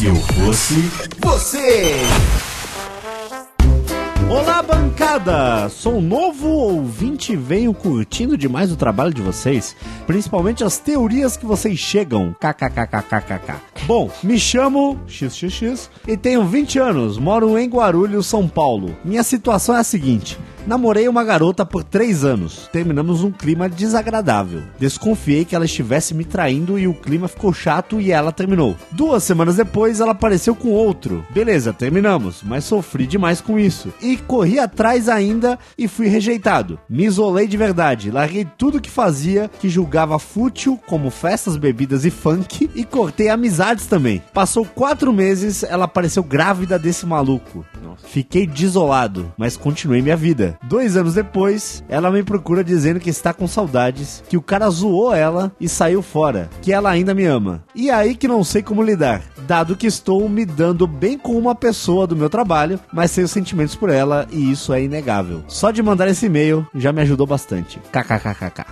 Se eu fosse você. Olá, bancada! Sou novo ouvinte e venho curtindo demais o trabalho de vocês, principalmente as teorias que vocês chegam. KKKKKK. Bom, me chamo XXX e tenho 20 anos, moro em Guarulhos, São Paulo. Minha situação é a seguinte: namorei uma garota por 3 anos, terminamos um clima desagradável. Desconfiei que ela estivesse me traindo e o clima ficou chato e ela terminou. Duas semanas depois, ela apareceu com outro. Beleza, terminamos, mas sofri demais com isso. E corri atrás ainda e fui rejeitado. Me isolei de verdade, larguei tudo que fazia, que julgava fútil, como festas, bebidas e funk, e cortei amizades também. Passou quatro meses, ela apareceu grávida desse maluco. Fiquei desolado, mas continuei minha vida. Dois anos depois, ela me procura dizendo que está com saudades, que o cara zoou ela e saiu fora, que ela ainda me ama. E aí que não sei como lidar, dado que estou me dando bem com uma pessoa do meu trabalho, mas tenho sentimentos por ela e isso é inegável. Só de mandar esse e-mail já me ajudou bastante. KKKKK.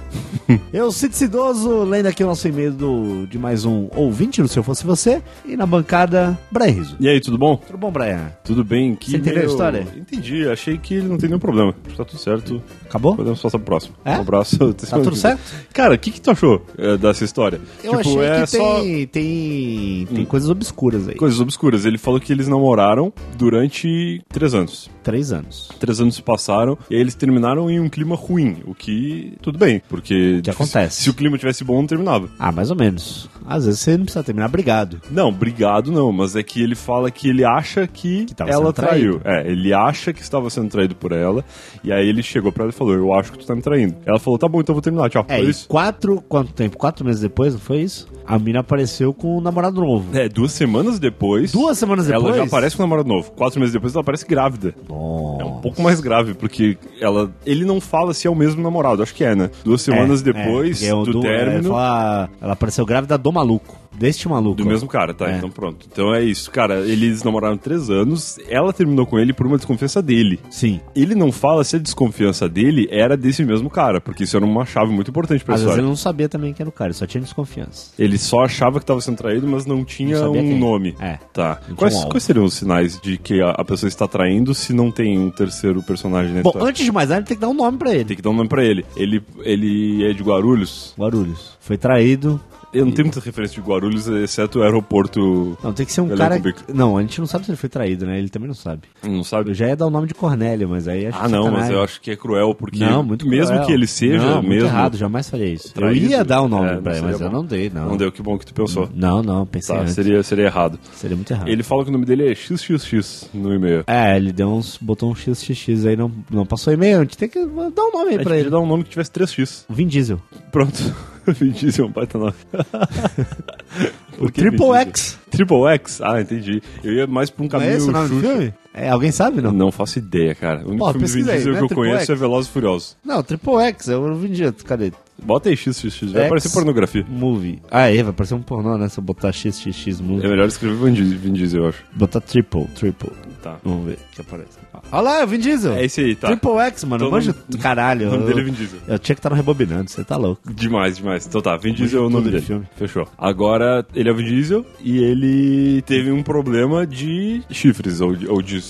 Eu, Cid Cidoso, lendo aqui o nosso e-mail do, de mais um ouvinte, no Se Eu Fosse Você, e na bancada, Brian Riso. E aí, tudo bom? Tudo bom, Brian? Tudo bem? Você entendeu a história? Entendi, achei que ele não tem nenhum problema. Tá tudo certo. Acabou? Podemos passar pro próximo. É? Um abraço. Tá tudo certo? Cara, o que, que tu achou eh, dessa história? Eu achei é que só tem, tem, tem coisas obscuras aí. coisas obscuras. Ele falou que eles namoraram durante três anos. Três anos. Três anos se passaram e aí eles terminaram em um clima ruim, o que tudo bem, porque Que acontece. se o clima tivesse bom, não terminava. Ah, mais ou menos. Às vezes você não precisa terminar brigado. Não, brigado não, mas é que ele fala que ele acha que, Que ela sendo traiu. É, ele acha que estava sendo traído por ela, e aí ele chegou pra ela e falou: Eu acho que tu tá me traindo. Ela falou: Tá bom, então eu vou terminar, tchau. É, Foi isso? quatro, quanto tempo? Quatro meses depois, não foi isso? A mina apareceu com um namorado novo. É, duas semanas depois. Duas semanas depois? Ela já aparece com o namorado novo. Quatro meses depois ela aparece grávida. É um pouco mais grave, porque ela, ele não fala se é o mesmo namorado. Acho que é, né? Duas semanas depois é, do, término. é, fala- ela apareceu grávida do maluco. Deste maluco. Do mesmo cara, tá? É. Então pronto. Então é isso, cara. Eles namoraram três anos. Ela terminou com ele por uma desconfiança dele. Sim. Ele não fala se a desconfiança dele era desse mesmo cara, porque isso era uma chave muito importante pra Às história. ele não sabia também que era o cara, ele só tinha desconfiança. Ele só achava que estava sendo traído, mas não tinha Não um quem. nome. É. Tá. Quais, um quais seriam os sinais de que a, a pessoa está traindo se não tem um terceiro personagem na Bom, história? antes de mais nada, tem que dar um nome pra ele. Tem que dar um nome pra ele. Ele, ele é de Guarulhos. Guarulhos. Foi traído. Eu não tenho muita referência de Guarulhos, exceto o aeroporto. Não, tem que ser um cara. Não, a gente não sabe se ele foi traído, né? Ele também não sabe. Não sabe? Eu já ia dar o nome de Cornélio, mas aí acho Ah, não, mas eu acho que é cruel, porque Não, muito mesmo cruel. que ele seja, não, muito mesmo. errado, jamais faria isso. traído, eu ia dar o nome é, pra ele, seria mas eu bom. não dei, não. Não deu, que bom que tu pensou. Não, não, pensei Tá, antes. seria, seria errado. Seria muito errado. Ele fala que o nome dele é XXX no e-mail. É, ele deu uns, botou um XXX aí, não, não passou e-mail. A gente tem que dar um nome aí pra ele. dar um nome que tivesse 3x. Vin Diesel. Pronto. Vin Diesel é um baita nome. O Triple? X. Triple X? Ah, entendi. Eu ia mais pra um Não caminho é esse o nome do filme? É, alguém sabe, não? Não faço ideia, cara. O único Pô, filme do Vin Diesel não é que eu conheço é Velozes e Furiosos. Não, Triple X, é o Vin Diesel. Cadê? Bota aí XXX, vai X. aparecer pornografia. Movie. Ah, é, vai parecer um pornô, né? Se eu botar XXX Movie. É melhor escrever Vin Diesel, Vin Diesel, eu acho. Botar Triple, Triple. Tá. Vamos ver o que aparece. Olha lá, é o Vin Diesel. É esse aí, tá. Triple X, mano. Todo Manja mundo- do caralho. O nome eu- dele é Vin Diesel. Eu tinha que estar no Rebobinando, você tá louco. Demais, demais. Então tá, Vin Diesel é o nome de dele. filme. Fechou. Agora, ele é o Vin Diesel e ele teve um problema de chifres, ou de... Ou de,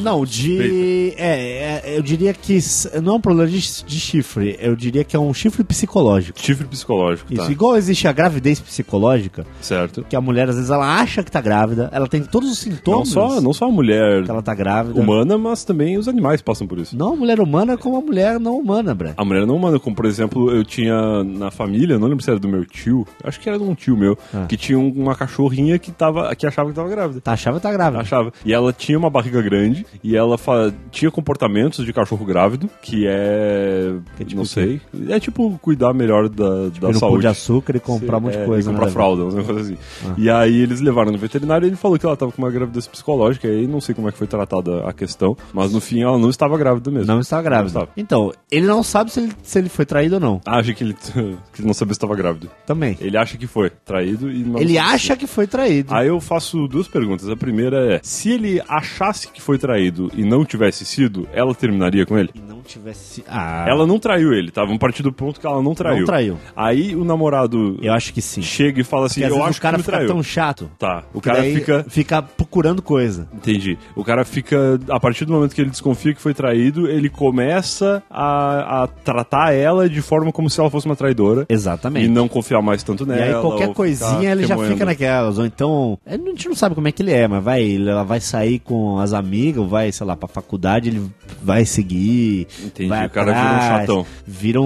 Não, de. É, é, eu diria que não é um problema de, de chifre, eu diria que é um chifre psicológico. Chifre psicológico, Isso, tá. igual existe a gravidez psicológica, Certo. que a mulher às vezes ela acha que tá grávida, ela tem todos os Não sintomas só, não só a mulher que ela tá grávida. humana, mas também os animais passam por isso. Não a mulher humana como a mulher não humana, Bré. A mulher não humana, como por exemplo, eu tinha na família, não lembro se era do meu tio, acho que era de um tio meu, Ah. que tinha um- uma cachorrinha que, tava, que achava que tava grávida. Tá achava que tá grávida. Achava. E ela tinha uma barriga grande e ela fa- tinha comportamentos de cachorro grávido, que é. Que é tipo não sei. É tipo cuidar melhor da, da no pão saúde. de açúcar e comprar um monte de É, coisa. e né, comprar Davi? fralda, assim. Ah. E aí eles levaram no veterinário e ele falou que ela tava com uma gravidez psicológica, e aí não sei como é que foi tratada a questão, mas no fim ela não estava grávida mesmo. Não está grávida. Não estava. Então, ele não sabe se ele, se ele foi traído ou não. Acha que ele, que não sabia se estava grávido. Também. Ele acha que foi traído e não Ele acha que foi traído. Aí eu faço duas perguntas. A primeira é: se ele achasse que foi traído e não tivesse sido, ela terminaria com ele? E não tivesse. Ah, Ela não traiu ele, tá? Vamos partir do ponto que ela não traiu. não traiu. Aí o namorado Eu acho que sim. chega e fala assim: Porque Eu acho o cara que me fica traiu. tão chato. Tá. O cara fica. fica procurando coisa. Entendi. O cara fica. A partir do momento que ele desconfia que foi traído, ele começa a, a tratar ela de forma como se ela fosse uma traidora. Exatamente. E não confiar mais tanto E nela. aí qualquer coisinha ficar ele já fica naquelas. Ou então. A gente não sabe como é que ele é, mas vai, ela vai sair com as amigas, vai, sei lá, pra faculdade, ele vai seguir. Entendi, vai o cara vira um atrás, chatão. Vira um,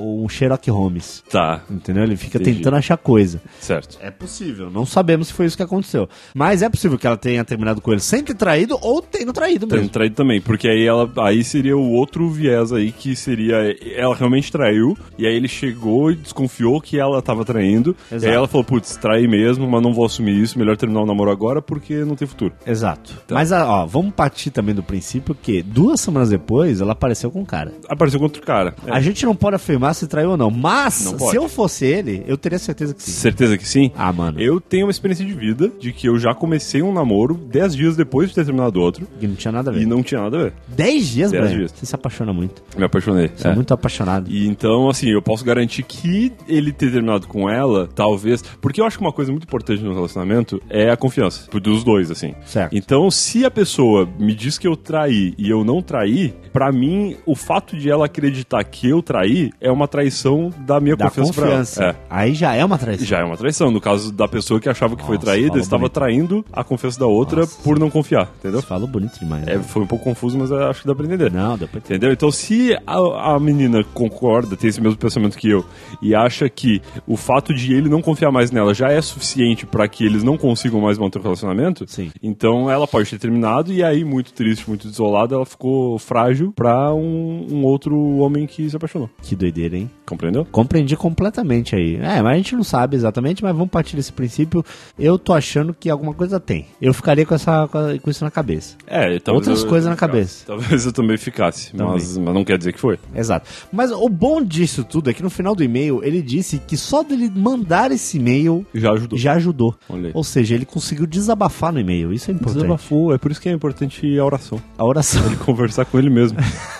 um Sherlock Holmes. Tá, Entendeu? Ele fica Entendi. tentando achar coisa. certo. É possível. Não sabemos se foi isso que aconteceu. Mas é possível que ela tenha terminado com ele sem ter traído ou tendo traído Tendo mesmo. traído também, porque aí ela aí seria o outro viés aí que seria ela realmente traiu e aí ele chegou e desconfiou que ela tava traindo. Exato. E aí ela falou, putz, traí mesmo, mas não vou assumir isso, melhor terminar o namoro agora porque não tem futuro. Exato. Tá. Mas, ó, vamos partir também do princípio que duas semanas depois ela apareceu com o cara. Apareceu com outro cara. É, A gente não pode afirmar se traiu ou não, mas Não se eu fosse ele, eu teria certeza que sim. Certeza que sim? Ah, mano. Eu tenho uma experiência de vida de que eu já comecei um namoro 10 dias depois de ter terminado outro Que não tinha nada a ver. e não tinha nada a ver. Dez dias, Dez Brian? dias. Você se apaixona muito. Me apaixonei. Você é, É. muito apaixonado. E então, assim, eu posso garantir que ele ter terminado com ela, talvez. Porque eu acho que uma coisa muito importante no relacionamento é a confiança. Dos dois, assim. Certo. Então, se a pessoa me diz que eu traí e eu não traí, pra mim, o fato de ela acreditar que eu traí é uma traição da minha Da confiança, confiança. pra ela. É. Aí já é uma traição. Já é uma traição. No caso da pessoa que achava que foi Nossa, traída, falou estava bonito. traindo a confiança da outra Nossa. por não confiar, entendeu? Falou bonito demais. É, né? foi um pouco confuso, mas acho que dá pra entender. Não, depois tem. Entendeu? Então, se a, a menina concorda, tem esse mesmo pensamento que eu, e acha que o fato de ele não confiar mais nela já é suficiente pra que eles não consigam mais manter o relacionamento, Sim. então ela pode ter terminado, e aí, muito triste, muito desolada, ela ficou frágil pra um, um outro homem que se apaixonou. Que doideira, hein? Compreendeu? Compreendi completamente aí. É, mas a gente não sabe exatamente, mas vamos partir desse princípio. Eu tô achando que alguma coisa tem. Eu ficaria com, essa, com isso na cabeça. É, e talvez Outras eu- coisas na cabeça. Talvez eu também ficasse, Também. Mas, mas não quer dizer que foi. Exato. Mas o bom disso tudo é que no final do e-mail ele disse que só dele mandar esse e-mail Já ajudou. já ajudou. Ou seja, ele conseguiu desabafar no e-mail. Isso é importante. Desabafou, é por isso que é importante a oração. A oração. Ele conversar com ele mesmo.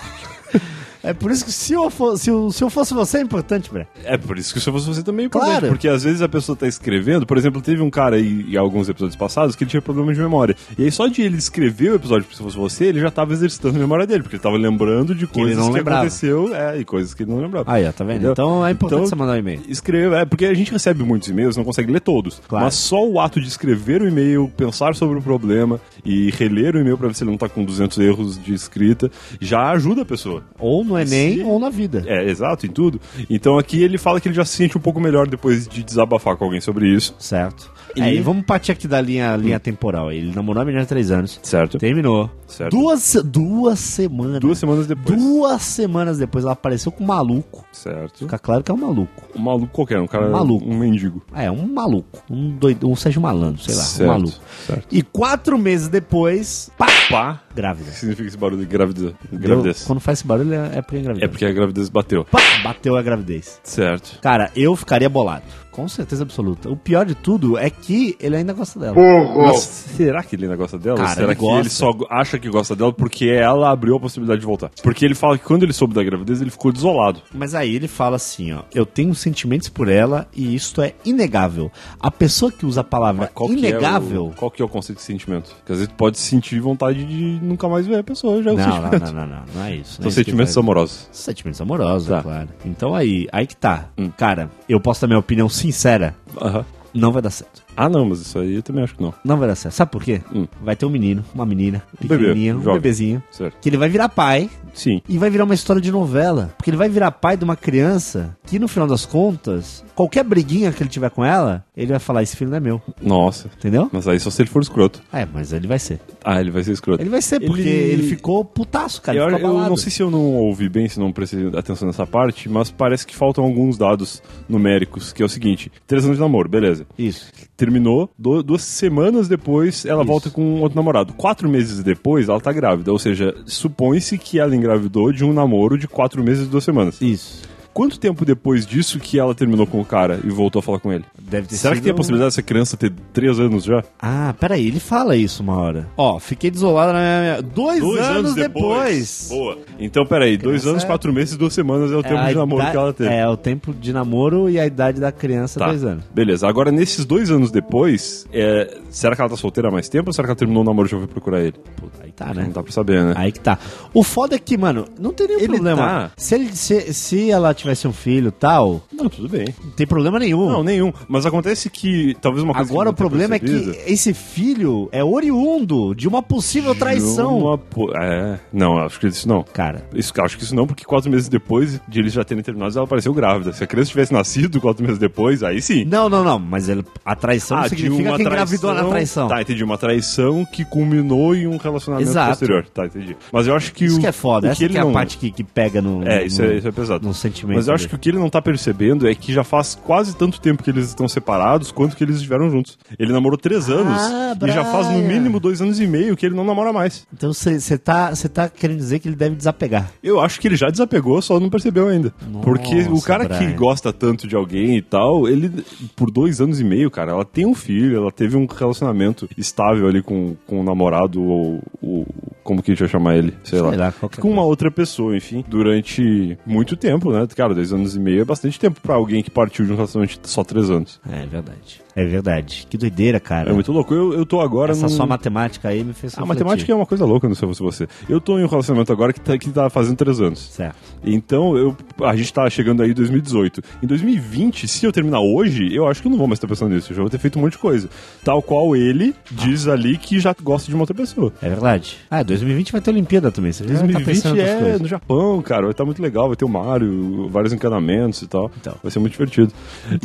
É por isso que se eu, for, se eu, se eu fosse você é importante, Bre. É por isso que se eu fosse você também é importante. Claro. Porque às vezes a pessoa tá escrevendo, por exemplo, teve um cara aí em alguns episódios passados que ele tinha problema de memória. E aí só de ele escrever o episódio se fosse você, ele já tava exercitando a memória dele, porque ele tava lembrando de coisas que lembrava. aconteceu, é, e coisas que ele não lembrava. Aí, ó, tá vendo? Entendeu? Então é importante Então, você mandar um e-mail. Escreva, é porque a gente recebe muitos e-mails, não consegue ler todos. Claro. Mas só o ato de escrever o e-mail, pensar sobre o problema e reler o e-mail pra ver se ele não tá com 200 erros de escrita, já ajuda a pessoa. Ou no Enem Se- ou na vida. É, exato, em tudo. Então aqui ele fala que ele já se sente um pouco melhor depois de desabafar com alguém sobre isso. Certo. E- Aí, vamos partir aqui da linha, linha temporal. Ele namorou a menina há três anos. Certo. Terminou. Certo. Duas, duas semanas. Duas semanas depois. Duas semanas depois ela apareceu com um maluco. Certo. Fica claro que é um maluco. Um maluco qualquer, um cara. Um maluco. Um mendigo. É, um maluco. Um doido, um Sérgio Malandro, sei lá. Certo, Um maluco. certo. E quatro meses depois, pá, Pá. grávida. O que significa esse barulho de gravidez? Deu- gravidez? Quando faz esse barulho é é porque é gravidez. É porque a gravidez bateu. Pá, bateu a gravidez. Certo. Cara, eu ficaria bolado. Com certeza absoluta. O pior de tudo é que ele ainda gosta dela. Mas será que ele ainda gosta dela? Cara, será ele que gosta. ele só acha que gosta dela porque ela abriu a possibilidade de voltar? Porque ele fala que quando ele soube da gravidez, ele ficou desolado. Mas aí ele fala assim, ó, eu tenho sentimentos por ela e isto é inegável. A pessoa que usa a palavra Qual que inegável... é o, qual que é o conceito de sentimento? Porque às vezes tu pode sentir vontade de nunca mais ver a pessoa, já é o Não, não, não, não, não, não é isso. não São é isso que sentimentos faz. amorosos. Sentimentos amorosos, Tá. é claro. Então aí, aí que tá. Hum. Cara, eu posso dar minha opinião sincera, Aham. não vai dar certo. Ah, não, mas isso aí eu também acho que não. Não vai dar certo. Sabe por quê? Hum. Vai ter um menino, uma menina, Um bebê, um bebezinho, Certo. que ele vai virar pai Sim. e vai virar uma história de novela. Porque ele vai virar pai de uma criança que, no final das contas, qualquer briguinha que ele tiver com ela, ele vai falar: esse filho não é meu. Nossa. Entendeu? Mas aí só se ele for escroto. É, mas ele vai ser. Ah, ele vai ser escroto. Ele vai ser, porque Ele- ele, ficou putaço, cara. eu, eu não sei se eu não ouvi bem, se não prestei atenção nessa parte, mas parece que faltam alguns dados numéricos, que é o seguinte: três anos de namoro, beleza. Isso. Terminou, du- duas semanas depois ela Isso. volta com outro namorado. Quatro meses depois ela tá grávida, ou seja, supõe-se que ela engravidou de um namoro de quatro meses e duas semanas. Isso. Quanto tempo depois disso que ela terminou com o cara e voltou a falar com ele? Deve ter Será que sido- tem a possibilidade dessa criança ter 3 anos já? Ah, peraí, ele fala isso uma hora. Ó, fiquei desolado na minha... Dois, anos, depois. Boa. Então, peraí, dois anos, é- quatro meses, duas semanas é o tempo a de namoro idade- que ela teve. É, o tempo de namoro e a idade da criança, Tá, dois anos. beleza. Agora, nesses dois anos depois, é, será que ela tá solteira há mais tempo ou será que ela terminou o namoro e já foi procurar ele? Puta, aí tá, Não né? dá pra saber, né? Aí que tá. O foda é que, mano, não tem nenhum Ele problema. tá- Se, ele, se, se ela tivesse um filho tal, Não, tudo bem. não tem problema nenhum. Não, nenhum. Mas acontece que talvez uma coisa Agora o problema é que esse filho é oriundo de uma possível traição. Uma po- É, não, acho que isso não. Cara, Isso, acho que isso não, porque quatro meses depois de eles já terem terminado, ela apareceu grávida. Se a criança tivesse nascido quatro meses depois, aí sim. não, não, não, mas ele, a traição Ah, significa uma que engravidou na traição. Tá, entendi. Uma traição que culminou em um relacionamento Exato. posterior. Tá, entendi. Mas eu acho que Isso o, que é foda, o essa que que é a não... parte que, que pega no, É, no- isso é, isso é pesado. no sentimento. Mas eu acho que o que ele não tá percebendo é que já faz quase tanto tempo que eles estão separados quanto que eles estiveram juntos. Ele namorou três anos Ah, e já faz no Brian. mínimo dois anos e meio que ele não namora mais. Então você tá, cê tá querendo dizer que ele deve desapegar. Eu acho que ele já desapegou, só não percebeu ainda. Nossa, Porque o cara que Brian. gosta tanto de alguém e tal, ele, por dois anos e meio, cara, ela tem um filho, ela teve um relacionamento estável ali com, com o namorado, ou, ou como que a gente vai chamar ele? Sei, Sei lá. lá, qualquer com uma outra pessoa, enfim, durante muito tempo, né? Cara, dois anos e meio é bastante tempo pra alguém que partiu de um relacionamento de só três anos. É verdade. É verdade. Que doideira, cara. É muito louco. Eu, eu tô agora Essa num... sua matemática aí me fez A matemática é uma coisa louca, não sei se você. Eu tô em um relacionamento agora que tá, que tá fazendo três anos. Certo. Então, eu, a gente tá chegando aí em 2018. Em 2020, se eu terminar hoje, eu acho que eu não vou mais estar pensando nisso. Eu já vou ter feito um monte de coisa. Tal qual ele diz ali que já gosta de uma outra pessoa. É verdade. Ah, 2020 vai ter Olimpíada também. Você já tá 2020 pensando em outras é no Japão, cara. Vai estar muito legal. Vai ter o Mario, vários encanamentos e tal. Então. Vai ser muito divertido.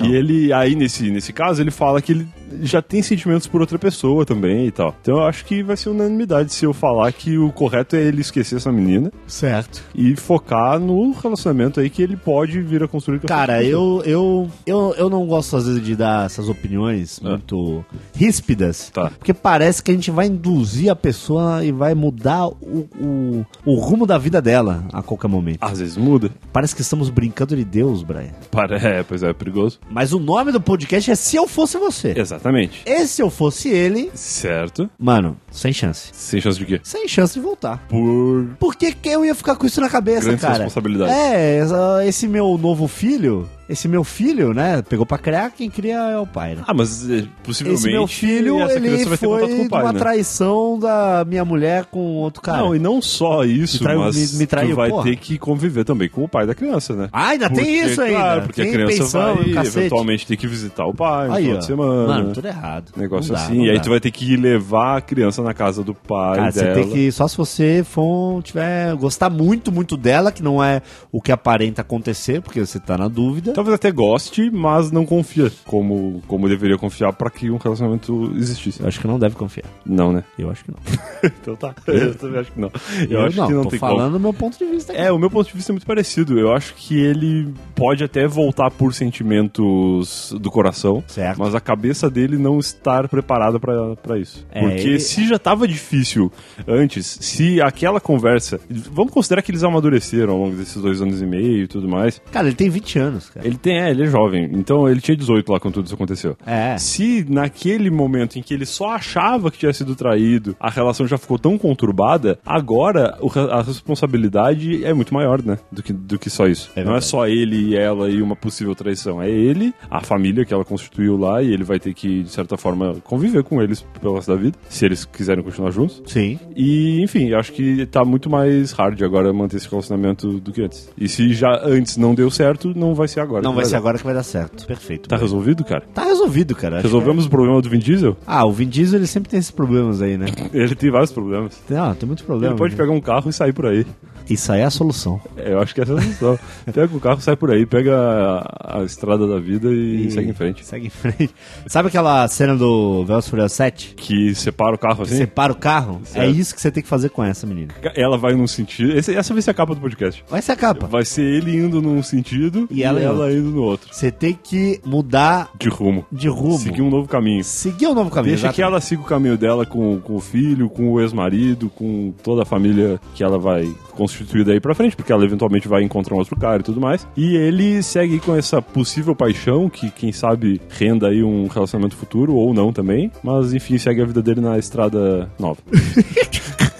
E ele, aí nesse, nesse caso, ele fala que ele já tem sentimentos por outra pessoa também e tal. Então eu acho que vai ser unanimidade se eu falar que o correto é ele esquecer essa menina Certo. e focar no relacionamento aí que ele pode vir a construir com Cara, eu, eu, eu, eu não gosto às vezes de dar essas opiniões muito ríspidas. Tá. Porque parece que a gente vai induzir a pessoa e vai mudar o, o, o rumo da vida dela a qualquer momento. Às vezes muda. Parece que estamos brincando de Deus, Brian. Para, é, pois é, é perigoso. Mas o nome do podcast é Se Eu Fosse Você. Exatamente. E se eu fosse ele, Certo. mano, sem chance. Sem chance de quê? Sem chance de voltar. Por. Por que, que eu ia ficar com isso na cabeça, Grandes cara? responsabilidades. É, esse meu novo filho, esse meu filho, né? Pegou pra criar, quem cria é o pai, né? Ah, mas é, possivelmente. Esse meu filho, ele criança vai ter foi contato com o pai, uma né? traição da minha mulher com outro cara. Não, e não só isso, Me traiu- mas me- me traiu, tu vai porra. ter que conviver também com o pai da criança, né? Ah, ainda tem Porque, isso ainda. Claro, porque tem a criança pensão, vai eventualmente ter que visitar o pai no Aí, final ó. de semana. Mano, tudo errado. Negócio dá, assim. e aí dá. tu vai ter que levar a criança na casa do pai Cara, você dela. tem que. Só se você for tiver. gostar muito, muito dela, que não é o que aparenta acontecer, porque você tá na dúvida. Talvez até goste, mas não confia como, como deveria confiar pra que um relacionamento existisse. Eu acho que não deve confiar. Não, né? Eu acho que não. então tá. Eu também acho que não. Eu, acho que não tô tem falando como. do meu ponto de vista aqui. É, o meu ponto de vista é muito parecido. Eu acho que ele pode até voltar por sentimentos do coração, Certo. mas a cabeça dele não estar preparada pra pra isso. É, Porque ele- se já tava difícil antes, se aquela conversa. Vamos considerar que eles amadureceram ao longo desses dois anos e meio e tudo mais. Cara, ele tem 20 anos, cara. Ele tem, é, ele é jovem. Então ele tinha 18 lá quando tudo isso aconteceu. É. Se naquele momento em que ele só achava que tinha sido traído, a relação já ficou tão conturbada, agora a responsabilidade é muito maior, né? Do que, do que só isso. É Não é só ele e ela e uma possível traição. É ele, a família que ela constituiu lá, e ele vai ter que, de certa forma, conviver com eles pelo resto da vida, se eles quiserem continuar juntos. Sim. E, enfim, eu acho que tá muito mais hard agora manter esse relacionamento do que antes. E se já antes não deu certo, não vai ser agora. Não que vai ser dar. agora que vai dar certo. Perfeito. Tá resolvido, cara? Tá resolvido, cara. Resolvemos o problema do Vin Diesel? Ah, o Vin Diesel ele sempre tem esses problemas aí, né? Ele tem vários problemas. Ah, tem muitos problemas. Ele pode né? pegar um carro e sair por aí. Isso aí é a solução. É, Eu acho que essa é a solução. pega o carro, sai por aí, pega a, a estrada da vida e, segue em frente. Segue em frente. Sabe aquela cena do Velozes e Furiosos 7? Que separa o carro assim. Separa o carro? Certo. É isso que você tem que fazer com essa menina. Ela vai num sentido. esse- essa vai ser a capa do podcast. Vai ser a capa. Vai ser ele indo num sentido E ela em indo no outro. Você tem que mudar De rumo. de rumo. Seguir um novo caminho. Seguir o novo caminho. Deixa que exatamente. ela siga o caminho dela com, com o filho, com o ex-marido, com toda a família que ela vai substituir daí pra frente, porque ela eventualmente vai encontrar um outro cara e tudo mais. E ele segue com essa possível paixão, que quem sabe renda aí um relacionamento futuro, ou não também. Mas enfim, segue a vida dele na estrada nova.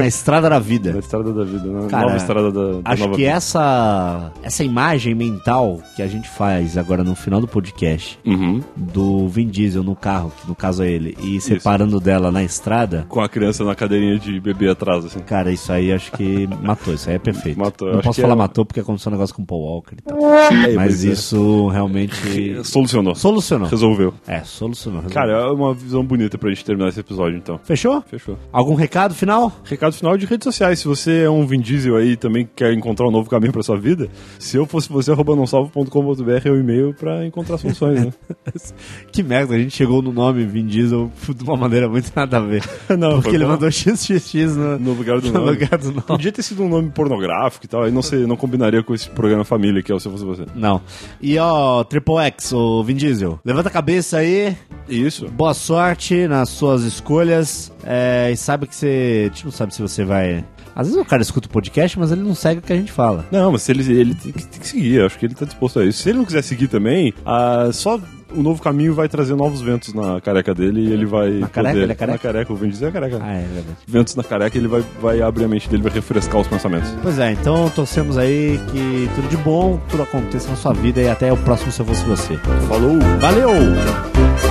Na estrada da vida. Na estrada da vida, na Cara, nova estrada da, da Acho que vida. essa, essa imagem mental que a gente faz agora no final do podcast Uhum. do Vin Diesel no carro, que no caso é ele, e separando dela na estrada, Com a criança na cadeirinha de bebê atrás, assim. cara, isso aí acho que matou. Isso aí é perfeito. Matou, Não posso falar é- matou porque aconteceu um negócio com o Paul Walker e tal. É, Mas pois é. isso realmente Solucionou. solucionou. Resolveu. É, solucionou. resolveu. Cara, é uma visão bonita pra gente terminar esse episódio, então. Fechou? Fechou. Algum recado final? Recado final de redes sociais. Se você é um Vin Diesel aí também quer encontrar um novo caminho pra sua vida, se eu fosse você, arroba nãosalvo.com.br é o e-mail pra encontrar soluções, né? Que merda, a gente chegou no nome Vin Diesel de uma maneira muito nada a ver. Não, Porque ele bom. mandou XXX no, No lugar do no nome. lugar do nome. Podia ter sido um nome pornográfico e tal, aí não, sei, não combinaria com esse programa Família, que é o Se Eu Fosse Você. Não. E ó, Triple X, o Vin Diesel. Levanta a cabeça aí. Isso. Boa sorte nas suas escolhas. É, e sabe que você. A gente não sabe se você vai. Às vezes o cara escuta o podcast, mas ele não segue o que a gente fala. Não, mas se ele, ele tem, que, tem que seguir, eu acho que ele tá disposto a isso. Se ele não quiser seguir também, ah, só o novo caminho vai trazer novos ventos na careca dele e ele vai. Na careca? poder- Ele é careca? Na careca, o Vin Diesel é careca. Ah, é verdade. Ventos na careca, ele vai, vai abrir a mente dele, vai refrescar os pensamentos. Pois é, então torcemos aí que tudo de bom, tudo aconteça na sua vida e até o próximo Se Eu Fosse Você. Falou! Valeu!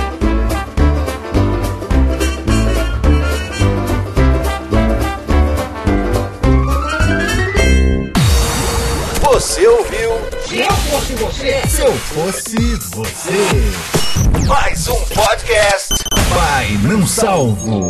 Você.